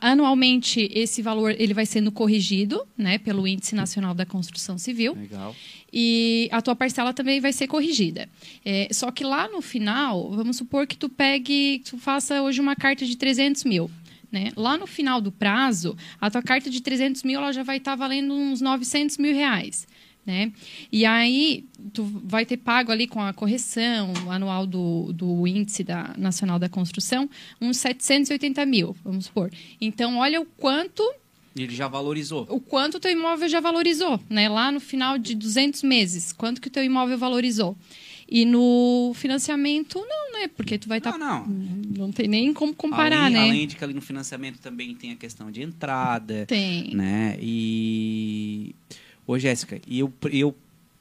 anualmente esse valor ele vai sendo corrigido, né, pelo Índice Nacional da Construção Civil. Legal. E a tua parcela também vai ser corrigida. É, só que lá no final, vamos supor que tu pegue, tu faça hoje uma carta de 300 mil. Né? Lá no final do prazo, a tua carta de 300 mil ela já vai estar valendo uns 900 mil reais. Né? E aí, tu vai ter pago ali com a correção anual do, do índice da, nacional da construção uns 780 mil, vamos supor. Então, olha o quanto Ele já valorizou. o quanto o teu imóvel já valorizou, né? Lá no final de 200 meses, quanto que o teu imóvel valorizou. E no financiamento, não, né? Porque tu vai estar... Não, não. Não tem nem como comparar, além, né? além de que ali no financiamento também tem a questão de entrada, Tem. né? E ô Jéssica, e eu eu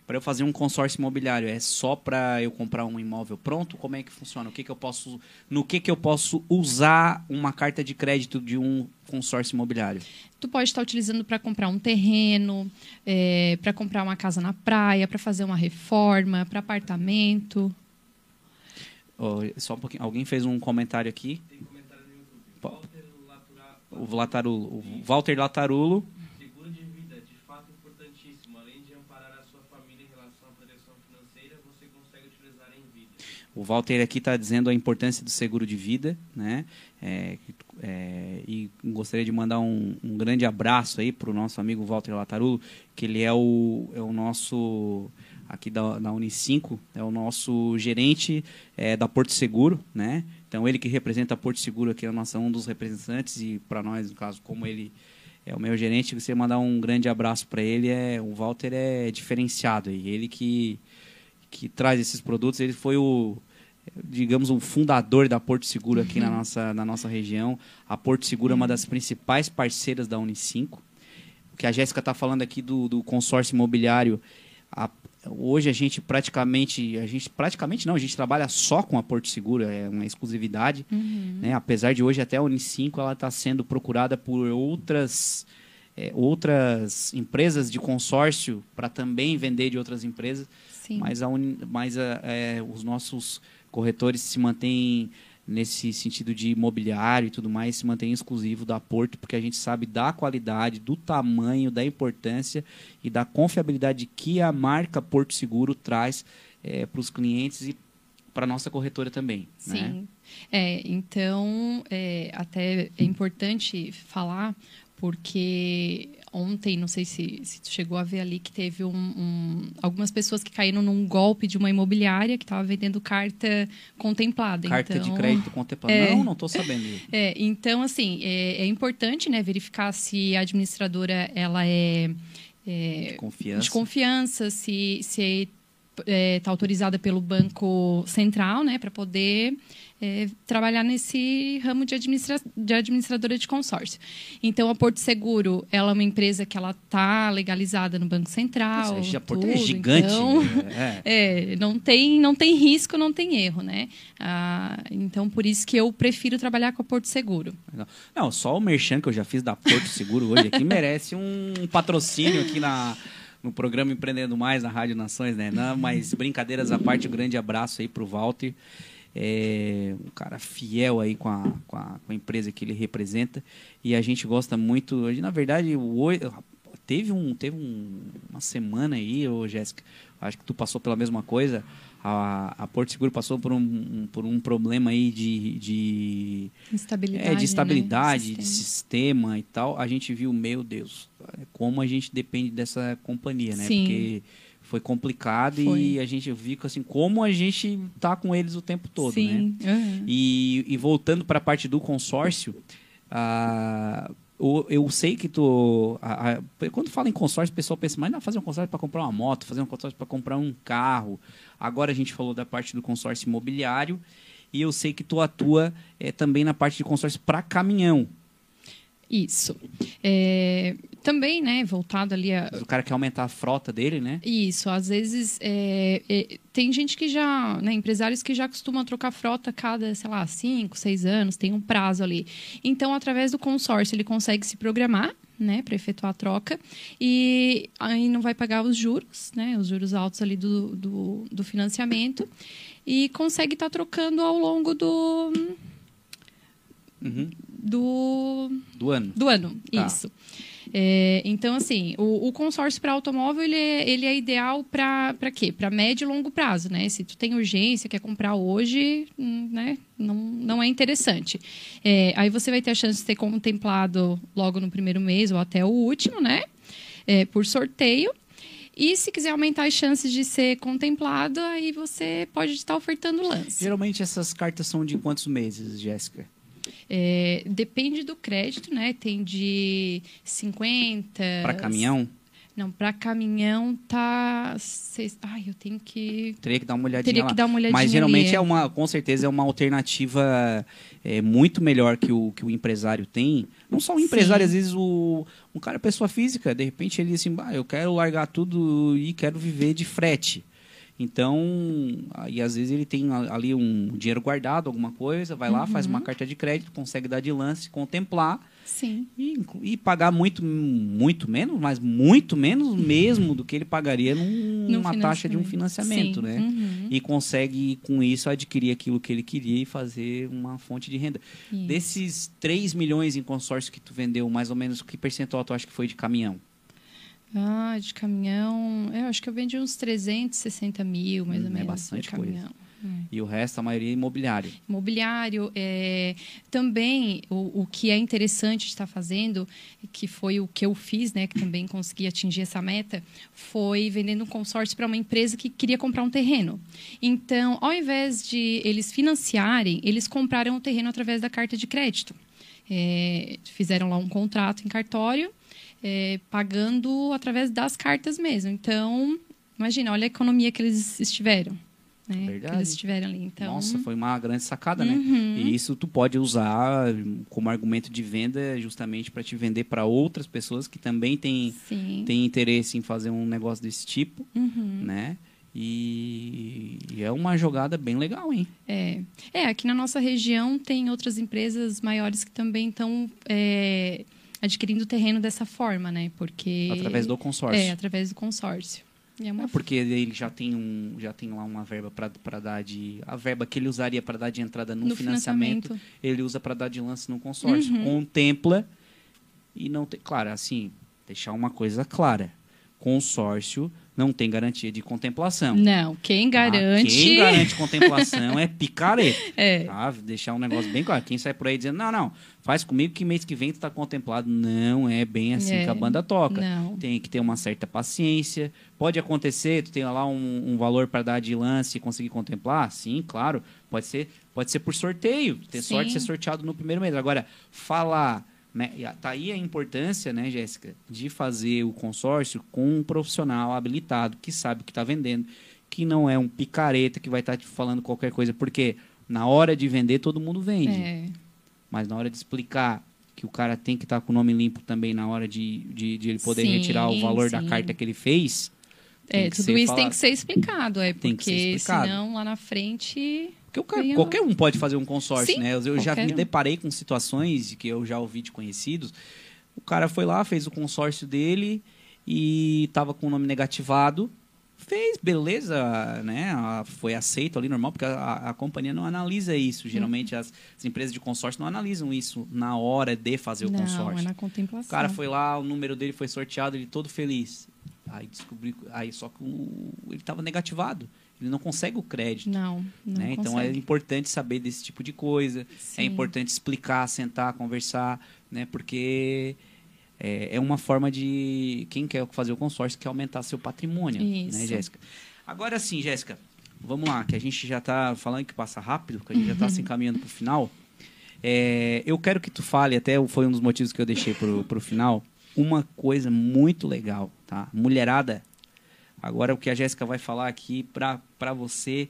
para eu fazer um consórcio imobiliário é só para eu comprar um imóvel pronto? Como é que funciona? O que que eu posso no que que eu posso usar uma carta de crédito de um consórcio imobiliário? Tu pode estar utilizando para comprar um terreno, para comprar uma casa na praia, para fazer uma reforma, para apartamento. Ó, só um pouquinho. Alguém fez um comentário aqui. Po- O, Latarulo, o Walter Latarulo. Seguro de vida, de fato importantíssimo. Além de amparar a sua família em relação à proteção financeira, você consegue utilizar em vida. O Walter aqui está dizendo a importância do seguro de vida, né? É, é, e gostaria de mandar um, um grande abraço aí para o nosso amigo Walter Latarulo, que ele é o, é o nosso aqui da, da Unicinco, é o nosso gerente é, da Porto Seguro, né? Então ele que representa a Porto Seguro aqui, é nossa, um dos representantes e para nós, no caso, como ele é o meu gerente, de mandar um grande abraço para ele. É, o Walter é diferenciado aí, ele que que traz esses produtos, ele foi o digamos um fundador da Porto Seguro aqui na nossa na nossa região. A Porto Seguro é uma das principais parceiras da Unicinco. O que a Jéssica está falando aqui do, do consórcio imobiliário, a- hoje a gente praticamente, a gente praticamente não, a gente trabalha só com a Porto Seguro, é uma exclusividade, né? Apesar de hoje até a Unicinco ela está sendo procurada por outras é, outras empresas de consórcio para também vender de outras empresas, Sim. mas, a uni- mas a- é, os nossos corretores se mantêm nesse sentido de imobiliário e tudo mais, se mantém exclusivo da Porto, porque a gente sabe da qualidade, do tamanho, da importância e da confiabilidade que a marca Porto Seguro traz para os clientes e para nossa corretora também. Né? Sim. É, então, é, até é importante falar, porque ontem, não sei se, se tu chegou a ver ali, que teve um, um- algumas pessoas que caíram num golpe de uma imobiliária que estava vendendo carta contemplada. Carta então, de crédito contemplada. é. Não, não estou sabendo. É, então, assim, é, é importante né, verificar se a administradora ela é, é, De confiança. de confiança, se se está autorizada pelo Banco Central, né, para poder é, trabalhar nesse ramo de, administra de administradora de consórcio. Então, a Porto Seguro, ela é uma empresa que ela está legalizada no Banco Central. Nossa, a Porto é tudo, gigante. então- É. é, não tem, não tem risco, não tem erro, né? Ah, então, por isso que eu prefiro trabalhar com a Porto Seguro. Não, Não, só o merchan que eu já fiz da Porto Seguro hoje aqui merece um patrocínio aqui na, no programa Empreendendo Mais, na Rádio Nações, né? Não, mas brincadeiras à parte, um grande abraço aí pro Walter. É um cara fiel aí com a, com, a, com a empresa que ele representa. E a gente gosta muito. hoje, Na verdade, o, teve, um, teve um- uma semana aí, ô Jéssica, acho que tu passou pela mesma coisa. A, a Porto Seguro passou por um, um- por um problema aí de- de Instabilidade. é, de estabilidade, né? de Sistema. sistema e tal, a gente viu, meu Deus, como a gente depende dessa companhia, né? Sim. Porque foi complicado Foi. e a gente viu assim, como a gente tá com eles o tempo todo, né? Sim. aham. E, e voltando para a parte do consórcio, ah, o- eu sei que tu. a- a- quando fala em consórcio, o pessoal pensa, mas não, fazer um consórcio para comprar uma moto, fazer um consórcio para comprar um carro. Agora a gente falou da parte do consórcio imobiliário. E eu sei que tu atua eh, também na parte de consórcio para caminhão. Isso. É, também, né, voltado ali a, O cara quer aumentar a frota dele, né? Isso, às vezes é, é, tem gente que já, né, empresários que já costumam trocar frota a cada, sei lá, cinco, seis anos, tem um prazo ali. Então, através do consórcio, ele consegue se programar, né, para efetuar a troca e aí não vai pagar os juros, né, os juros altos ali do, do, do financiamento e consegue estar trocando ao longo do, Uhum. Do, Do ano. do ano. Tá. Isso. É, então, assim, o, o consórcio para automóvel ele é, ele é ideal para quê? Para médio e longo prazo, né? Se tu tem urgência, quer comprar hoje, hum, né? Não, não é interessante. É, aí você vai ter a chance de ter contemplado logo no primeiro mês ou até o último, né? É, por sorteio. E se quiser aumentar as chances de ser contemplado, aí você pode estar ofertando lance. Geralmente essas cartas são de quantos meses, Jéssica? É, depende do crédito, né? Tem de 50. Para caminhão? Não, para caminhão tá. seis- Ai, eu tenho que. Teria que dar uma olhadinha Teria lá. que dar uma olhadinha Mas geralmente ali, é. é uma, com certeza é uma alternativa é, muito melhor que o, que o empresário tem. Não só o empresário, Sim. às vezes o um cara é pessoa física, de repente ele assim, "Bah, eu quero largar tudo e quero viver de frete. Então, aí às vezes ele tem ali um dinheiro guardado, alguma coisa, vai lá, faz Uhum. uma carta de crédito, consegue dar de lance, contemplar Sim. e, e pagar muito, muito menos, mas muito menos mesmo do que ele pagaria num- numa taxa de um financiamento. financiamento, Sim, né? uhum. E consegue, com isso, adquirir aquilo que ele queria e fazer uma fonte de renda. Isso. Desses 3 milhões em consórcio que tu vendeu, mais ou menos, que percentual tu acha que foi de caminhão? Ah, de caminhão. Eu acho que eu vendi uns 360 mil, mais Hum, ou é menos. bastante de caminhão. E o resto, a maioria, é imobiliário. Imobiliário. é, também, o, o que é interessante estar fazendo, que foi o que eu fiz, né, que também consegui atingir essa meta, foi vendendo um consórcio para uma empresa que queria comprar um terreno. Então, ao invés de eles financiarem, eles compraram o terreno através da carta de crédito. É, fizeram lá um contrato em cartório, é, pagando através das cartas mesmo. Então, imagina, olha a economia que eles estiveram. Né, que Verdade. eles estiveram ali. Então, Nossa, foi uma grande sacada, né? Uhum. E isso tu pode usar como argumento de venda justamente para te vender para outras pessoas que também têm, têm interesse em fazer um negócio desse tipo, Uhum. né? E, e é uma jogada bem legal, hein? É. é, aqui na nossa região tem outras empresas maiores que também estão é, adquirindo terreno dessa forma, né? Porque Através do consórcio. É, através do consórcio. É É porque ele já tem um já tem lá uma verba para dar de a verba que ele usaria para dar de entrada no, No financiamento, financiamento. ele usa para dar de lance no consórcio Uhum. contempla e não tem claro assim deixar uma coisa clara consórcio não tem garantia de contemplação Não, quem garante. Ah, quem garante contemplação é picareta É. tá? deixar um negócio bem claro quem sai por aí dizendo não não faz comigo que mês que vem tu tá contemplado não é bem assim É. que a banda toca Não. tem que ter uma certa paciência. Pode acontecer, tu tem lá um, um valor para dar de lance e conseguir contemplar? Sim, claro. Pode ser, pode ser por sorteio. Ter Sim. sorte de ser sorteado no primeiro mês. Agora, falar. Né? e Tá aí a importância, né, Jéssica, de fazer o consórcio com um profissional habilitado que sabe o que está vendendo, que não é um picareta que vai estar te falando qualquer coisa, porque na hora de vender todo mundo vende. É. Mas na hora de explicar que o cara tem que estar com o nome limpo também na hora de, de, de ele poder Sim, retirar o valor da sim. carta que ele fez. É, tudo isso falado. tem que ser explicado, é porque explicado. senão lá na frente. Porque cara- qualquer um pode fazer um consórcio, Sim, né? Eu, eu já me um. deparei com situações que eu já ouvi de conhecidos. O cara foi lá, fez o consórcio dele e estava com o nome negativado. Fez, beleza, né? Foi aceito ali, normal, porque a, a companhia não analisa isso. Geralmente as, as empresas de consórcio não analisam isso na hora de fazer o não, consórcio. é na contemplação. O cara foi lá, o número dele foi sorteado, ele todo feliz. Aí descobri, aí só que o- ele estava negativado. Ele não consegue o crédito. Não, não né? Então é importante saber desse tipo de coisa. É Sim. importante explicar, sentar, conversar, né? Porque é, é uma forma de quem quer fazer o consórcio quer aumentar seu patrimônio, Isso. né, Jéssica? Agora sim, Jéssica, vamos lá, que a gente já está falando que passa rápido, que a gente já está se encaminhando para o final. É, eu quero que tu fale, até foi um dos motivos que eu deixei para o final, uma coisa muito legal, tá? Mulherada, agora o que a Jéssica vai falar aqui para você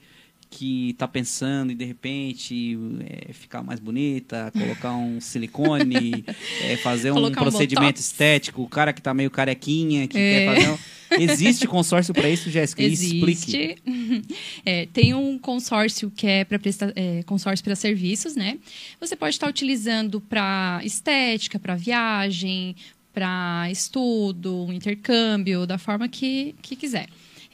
que está pensando em de repente é, ficar mais bonita, colocar um silicone, é, fazer um um procedimento botox. estético, o cara que está meio carequinha, que É. quer fazer um... Existe consórcio para isso, Jéssica? Explique. Existe. É, tem um consórcio que é para prestar é, consórcio para serviços, né? Você pode estar utilizando para estética, para viagem, para estudo, intercâmbio, da forma que, que quiser.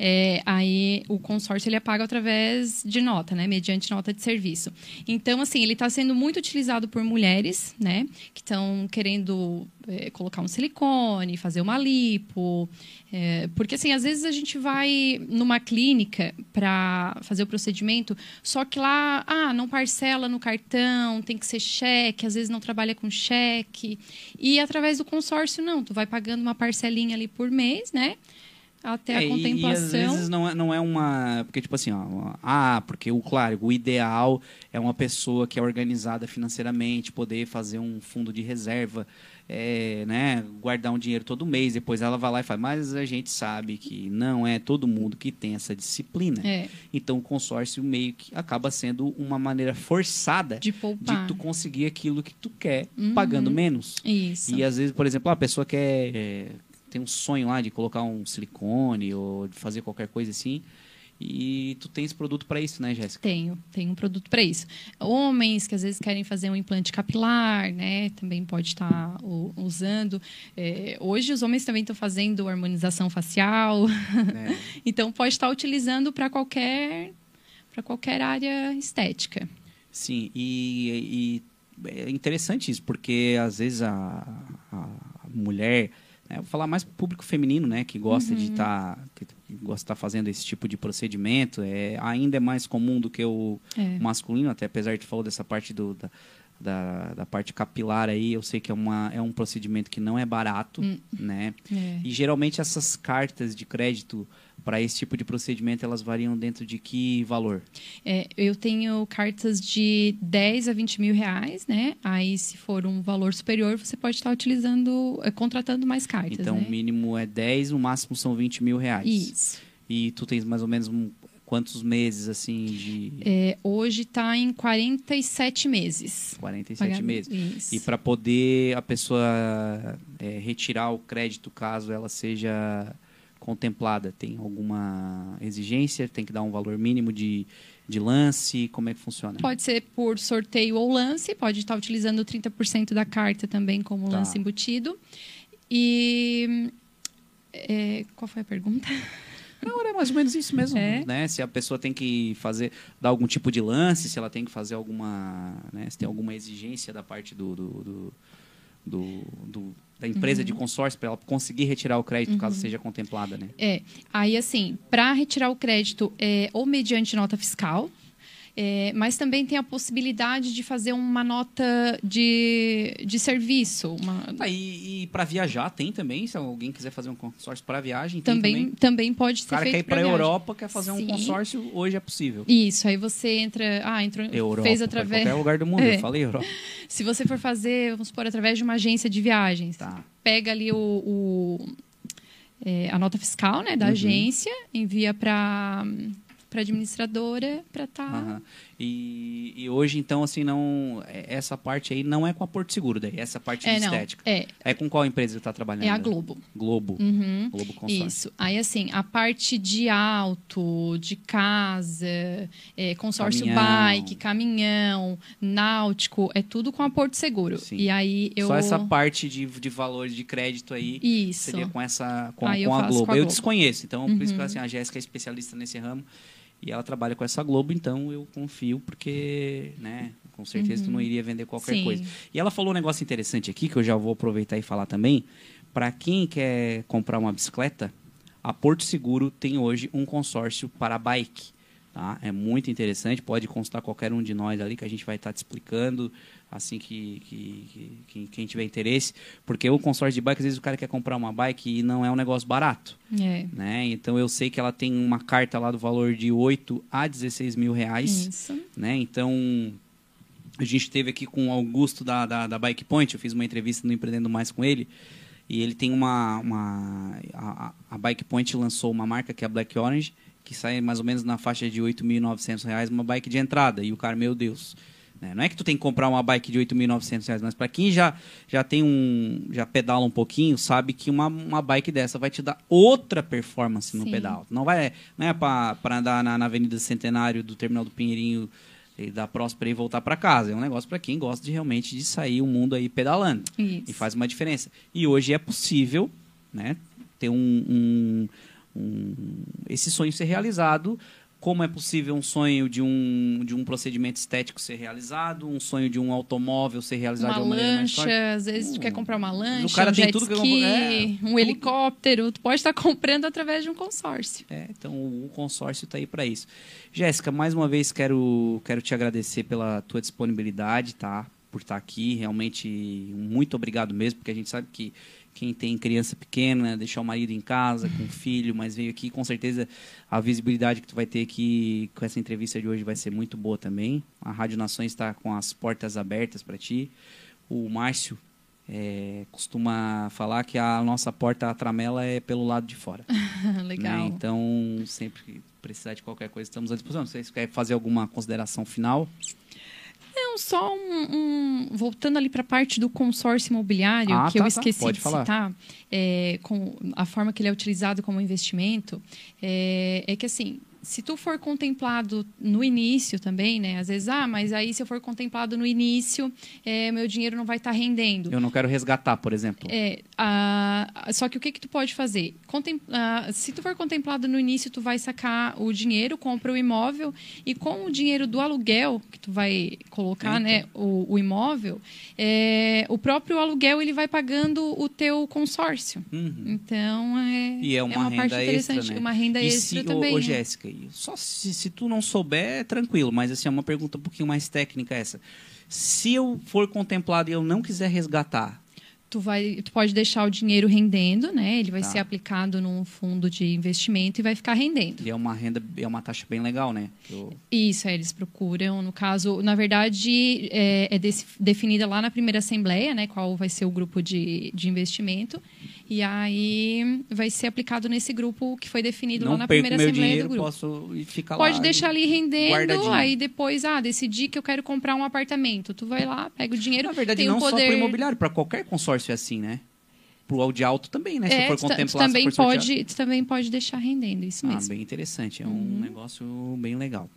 É, aí o consórcio ele é pago através de nota, né? Mediante nota de serviço. Então, assim, ele está sendo muito utilizado por mulheres, né? Que estão querendo é, colocar um silicone, fazer uma lipo. é, porque, assim, às vezes a gente vai numa clínica para fazer o procedimento, só que lá, ah, não parcela no cartão, tem que ser cheque, às vezes não trabalha com cheque. E através do consórcio, não, tu vai pagando uma parcelinha ali por mês, né? Até a É, e- contemplação. E, às vezes não é, não é uma. Porque, tipo assim, ó, ah, porque o claro, o ideal é uma pessoa que é organizada financeiramente, poder fazer um fundo de reserva, é, né, guardar um dinheiro todo mês, depois ela vai lá e faz. Mas a gente sabe que não é todo mundo que tem essa disciplina. É, Então o consórcio meio que acaba sendo uma maneira forçada de poupar. de tu conseguir aquilo que tu quer, Uhum. pagando menos. Isso. E às vezes, por exemplo, a pessoa quer é, tem um sonho lá de colocar um silicone ou de fazer qualquer coisa assim. E tu esse produto para isso, né, Jéssica? Tenho, tenho um produto para isso. Homens que às vezes querem fazer um implante capilar, né? Também pode estar usando. É, hoje os homens também estão fazendo harmonização facial, É. então pode estar utilizando para qualquer para qualquer área estética. Sim, e, e é interessante isso, porque às vezes a, a mulher, né, vou falar mais pro público feminino, né, que gosta de estar que gosta de estar fazendo esse tipo de procedimento, é ainda é mais comum do que o É. masculino, até apesar de falar dessa parte do, da, da, da parte capilar aí, eu sei que é, uma, é um procedimento que não é barato, né? É. E geralmente essas cartas de crédito para esse tipo de procedimento, elas variam dentro de que valor? É, eu tenho cartas de 10 a 20 mil reais, né? Aí, se for um valor superior, você pode estar utilizando, é, contratando mais cartas, Então, né? o mínimo é 10, o máximo são 20 mil reais. Isso. E tu tens mais ou menos um- quantos meses, assim, de É, hoje está em 47 meses. 47 Pagamento. meses? Isso. E para poder a pessoa é, retirar o crédito, caso ela seja contemplada, tem alguma exigência? Tem que dar um valor mínimo de, de lance? Como é que funciona? Pode ser por sorteio ou lance, pode estar utilizando 30% da carta também como Tá. lance embutido. E. é, qual foi a pergunta? Não, era mais ou menos isso mesmo, É. né? Se a pessoa tem que fazer, dar algum tipo de lance, se ela tem que fazer alguma, né? Se tem alguma exigência da parte do, do, do, do- da empresa Uhum. de consórcio para ela conseguir retirar o crédito, caso seja contemplada, né? É, aí assim, para retirar o crédito é ou mediante nota fiscal, é, mas também tem a possibilidade de fazer uma nota de, de serviço. Uma, Ah, e, para viajar tem também, se alguém quiser fazer um consórcio para viagem, tem também. também, também pode O ser cara feito quer ir para a. Europa, quer fazer um Sim. consórcio, hoje é possível. Isso, aí você entra. Ah, entrou, Europa, fez através. qualquer lugar do mundo, É. eu falei Europa. Se você for fazer, vamos supor, através de uma agência de viagens, Tá. pega ali o, o, é, a nota fiscal né, da Uhum. agência, envia para para administradora para estar. Aham. E, e hoje, então, assim, não. é- Essa parte aí não é com a Porto Seguro, daí, essa parte É, de não. estética. É, É com qual empresa você está trabalhando? é a Globo. Globo. Uhum. Globo Consórcio. Isso. Aí, assim, a parte de auto, de casa, é, consórcio Caminhão. bike, caminhão, náutico, é tudo com a Porto Seguro. Sim. E aí eu. Só essa parte de, de valor de crédito aí Isso. seria com essa com, eu com a Globo. com a Eu Globo. Uhum. desconheço, então por isso que assim, a Jéssica é especialista nesse ramo e ela trabalha com essa Globo, então eu confio porque, né, com certeza tu não iria vender qualquer Uhum. Sim. coisa. E ela falou um negócio interessante aqui que eu já vou aproveitar e falar também. Para quem quer comprar uma bicicleta, a Porto Seguro tem hoje um consórcio para bike. Tá? É muito interessante, pode consultar qualquer um de nós ali que a gente vai estar te explicando assim que, que, que- que quem tiver interesse. Porque o consórcio de bike, às vezes o cara quer comprar uma bike e não é um negócio barato. É. Né? Então eu sei que ela tem uma carta lá do valor de 8 a 16 mil reais. Isso. Né? Então a gente esteve aqui com o Augusto da, da, da Bike Point, eu fiz uma entrevista no Empreendendo Mais com ele. E ele tem uma. uma a- a Bike Point lançou uma marca que é a Black Orange, que sai mais ou menos na faixa de 8.900 reais, uma bike de entrada. E o cara, meu Deus. né? Não é que tu tem que comprar uma bike de 8.900 reais, mas para quem já, já tem um. já pedala um pouquinho, sabe que uma, uma bike dessa vai te dar outra performance no Sim. pedal. Não vai. Não é para andar na, na Avenida Centenário do Terminal do Pinheirinho e da Próspera e voltar para casa. É um negócio para quem gosta de realmente de sair o mundo aí pedalando. Isso. E faz uma diferença. E hoje é possível, né, ter um, um, um- esse sonho ser realizado. Como é possível um sonho de um, de um procedimento estético ser realizado, um sonho de um automóvel ser realizado Uma de uma maneira mais lancha, às vezes tu quer comprar uma lancha, cara um tem tudo que ski, é, um tudo. helicóptero. Tu pode estar comprando através de um consórcio. É, então o consórcio está aí para isso. Jéssica, mais uma vez quero, quero te agradecer pela tua disponibilidade, tá? Por estar aqui, realmente muito obrigado mesmo, porque a gente sabe que quem tem criança pequena, deixar o marido em casa com o filho, mas veio aqui, com certeza a visibilidade que tu vai ter aqui com essa entrevista de hoje vai ser muito boa também. A Rádio Nações está com as portas abertas para ti. O Márcio é, costuma falar que a nossa porta a tramela é pelo lado de fora. Legal. Né? Então, sempre que precisar de qualquer coisa, estamos à disposição. Vocês querem fazer alguma consideração final? Não, só um, um- voltando ali para a parte do consórcio imobiliário, Ah, que tá, eu tá. esqueci Pode de falar. citar, é, com a forma que ele é utilizado como investimento, é, é que assim, se tu for contemplado no início também, né? Às vezes, ah, mas aí se eu for contemplado no início, é, meu dinheiro não vai estar rendendo. Eu não quero resgatar, por exemplo. É, a- só que o que, que tu pode fazer? Contem- ah, se tu for contemplado no início, tu vai sacar o dinheiro, compra o imóvel e com o dinheiro do aluguel que tu vai colocar, Eita. né, o, o imóvel, é, o próprio aluguel ele vai pagando o teu consórcio. Uhum. Então é, E é uma, parte renda interessante, extra, né? uma renda e extra se, também. Ô, ô, né? Jéssica, e só se, se tu não souber, é tranquilo, mas assim, é uma pergunta um pouquinho mais técnica essa. Se eu for contemplado e eu não quiser resgatar, Tu, vai, tu pode deixar o dinheiro rendendo, né? Ele vai Tá. ser aplicado num fundo de investimento e vai ficar rendendo. e é uma renda, é uma taxa bem legal, né? Eu- Isso, aí eles procuram. No caso, na verdade, é, é desse- definida lá na primeira assembleia, né? Qual vai ser o grupo de, de investimento. E aí vai ser aplicado nesse grupo que foi definido lá não na perco primeira assembleia dinheiro, do grupo. posso ficar Pode lá. deixar ali rendendo, guardadinho. aí depois, ah, decidi que eu quero comprar um apartamento. Tu vai lá, pega o dinheiro, Na verdade, tem não o só poder... para imobiliário, para qualquer consórcio é assim, né? Pro de alto também, né? Se É, for ta- tu contemplar, se também for pode, tu também pode deixar rendendo, isso Ah, mesmo. bem interessante. É um negócio bem legal.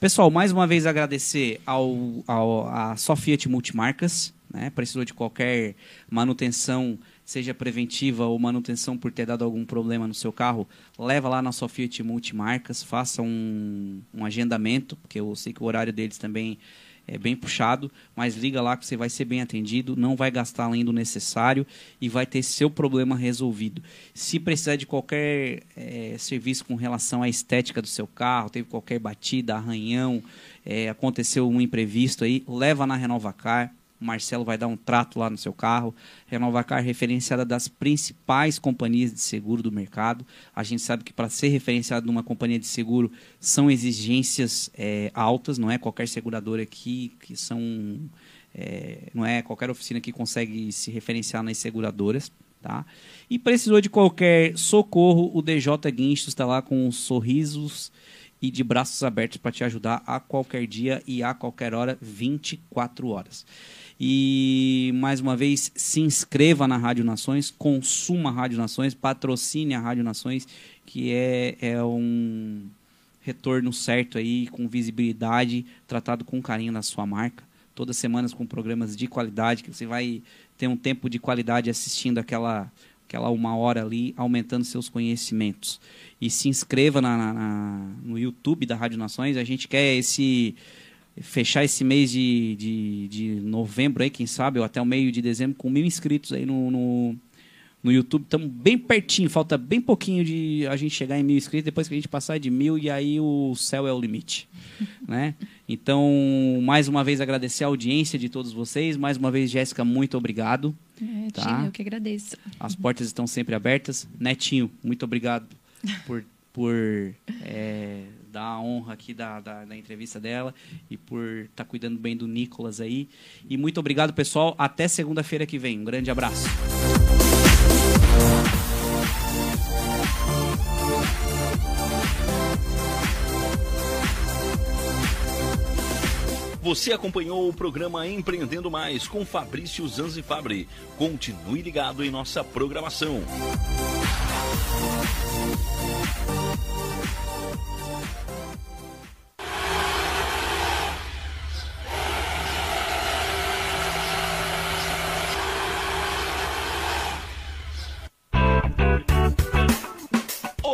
Pessoal, mais uma vez agradecer ao, ao a só Fiat Multimarcas, né? Precisou de qualquer manutenção, seja preventiva ou manutenção por ter dado algum problema no seu carro, leva lá na só Fiat Multimarcas, faça um, um agendamento, porque eu sei que o horário deles também é bem puxado, mas liga lá que você vai ser bem atendido, não vai gastar além do necessário e vai ter seu problema resolvido. Se precisar de qualquer eh, serviço com relação à estética do seu carro, teve qualquer batida, arranhão, eh, aconteceu um imprevisto aí, leva na Renovacar. O Marcelo vai dar um trato lá no seu carro. Renovacar é referenciada das principais companhias de seguro do mercado. A gente sabe que para ser referenciado numa companhia de seguro são exigências eh, altas, não é qualquer seguradora aqui que são é, não é qualquer oficina que consegue se referenciar nas seguradoras, tá? E precisou de qualquer socorro, o DJ Guinchos está lá com sorrisos e de braços abertos para te ajudar a qualquer dia e a qualquer hora, 24 horas. E mais uma vez, se inscreva na Rádio Nações, consuma a Rádio Nações, patrocine a Rádio Nações, que é, é um retorno certo aí, com visibilidade, tratado com carinho na sua marca. Todas as semanas com programas de qualidade, que você vai ter um tempo de qualidade assistindo aquela, aquela uma hora ali, aumentando seus conhecimentos. E se inscreva na, na- na- no YouTube da Rádio Nações. A gente quer esse fechar esse mês de, de, de novembro aí, quem sabe, ou até o meio de dezembro, com mil inscritos aí no, no, no YouTube. Estamos bem pertinho, falta bem pouquinho de a gente chegar em mil inscritos, depois que a gente passar de mil, e aí o céu é o limite. né? Então, mais uma vez agradecer a audiência de todos vocês. Mais uma vez, Jéssica, muito obrigado. É, Tá. Tina, eu que agradeço. As portas estão sempre abertas. Netinho, muito obrigado por, por é, dar a honra aqui da, da, da entrevista dela e por estar cuidando bem do Nicolas aí. E muito obrigado, pessoal. Até segunda-feira que vem. Um grande abraço. Você acompanhou o programa Empreendendo Mais com Fabrício Zanzifabri. Continue ligado em nossa programação.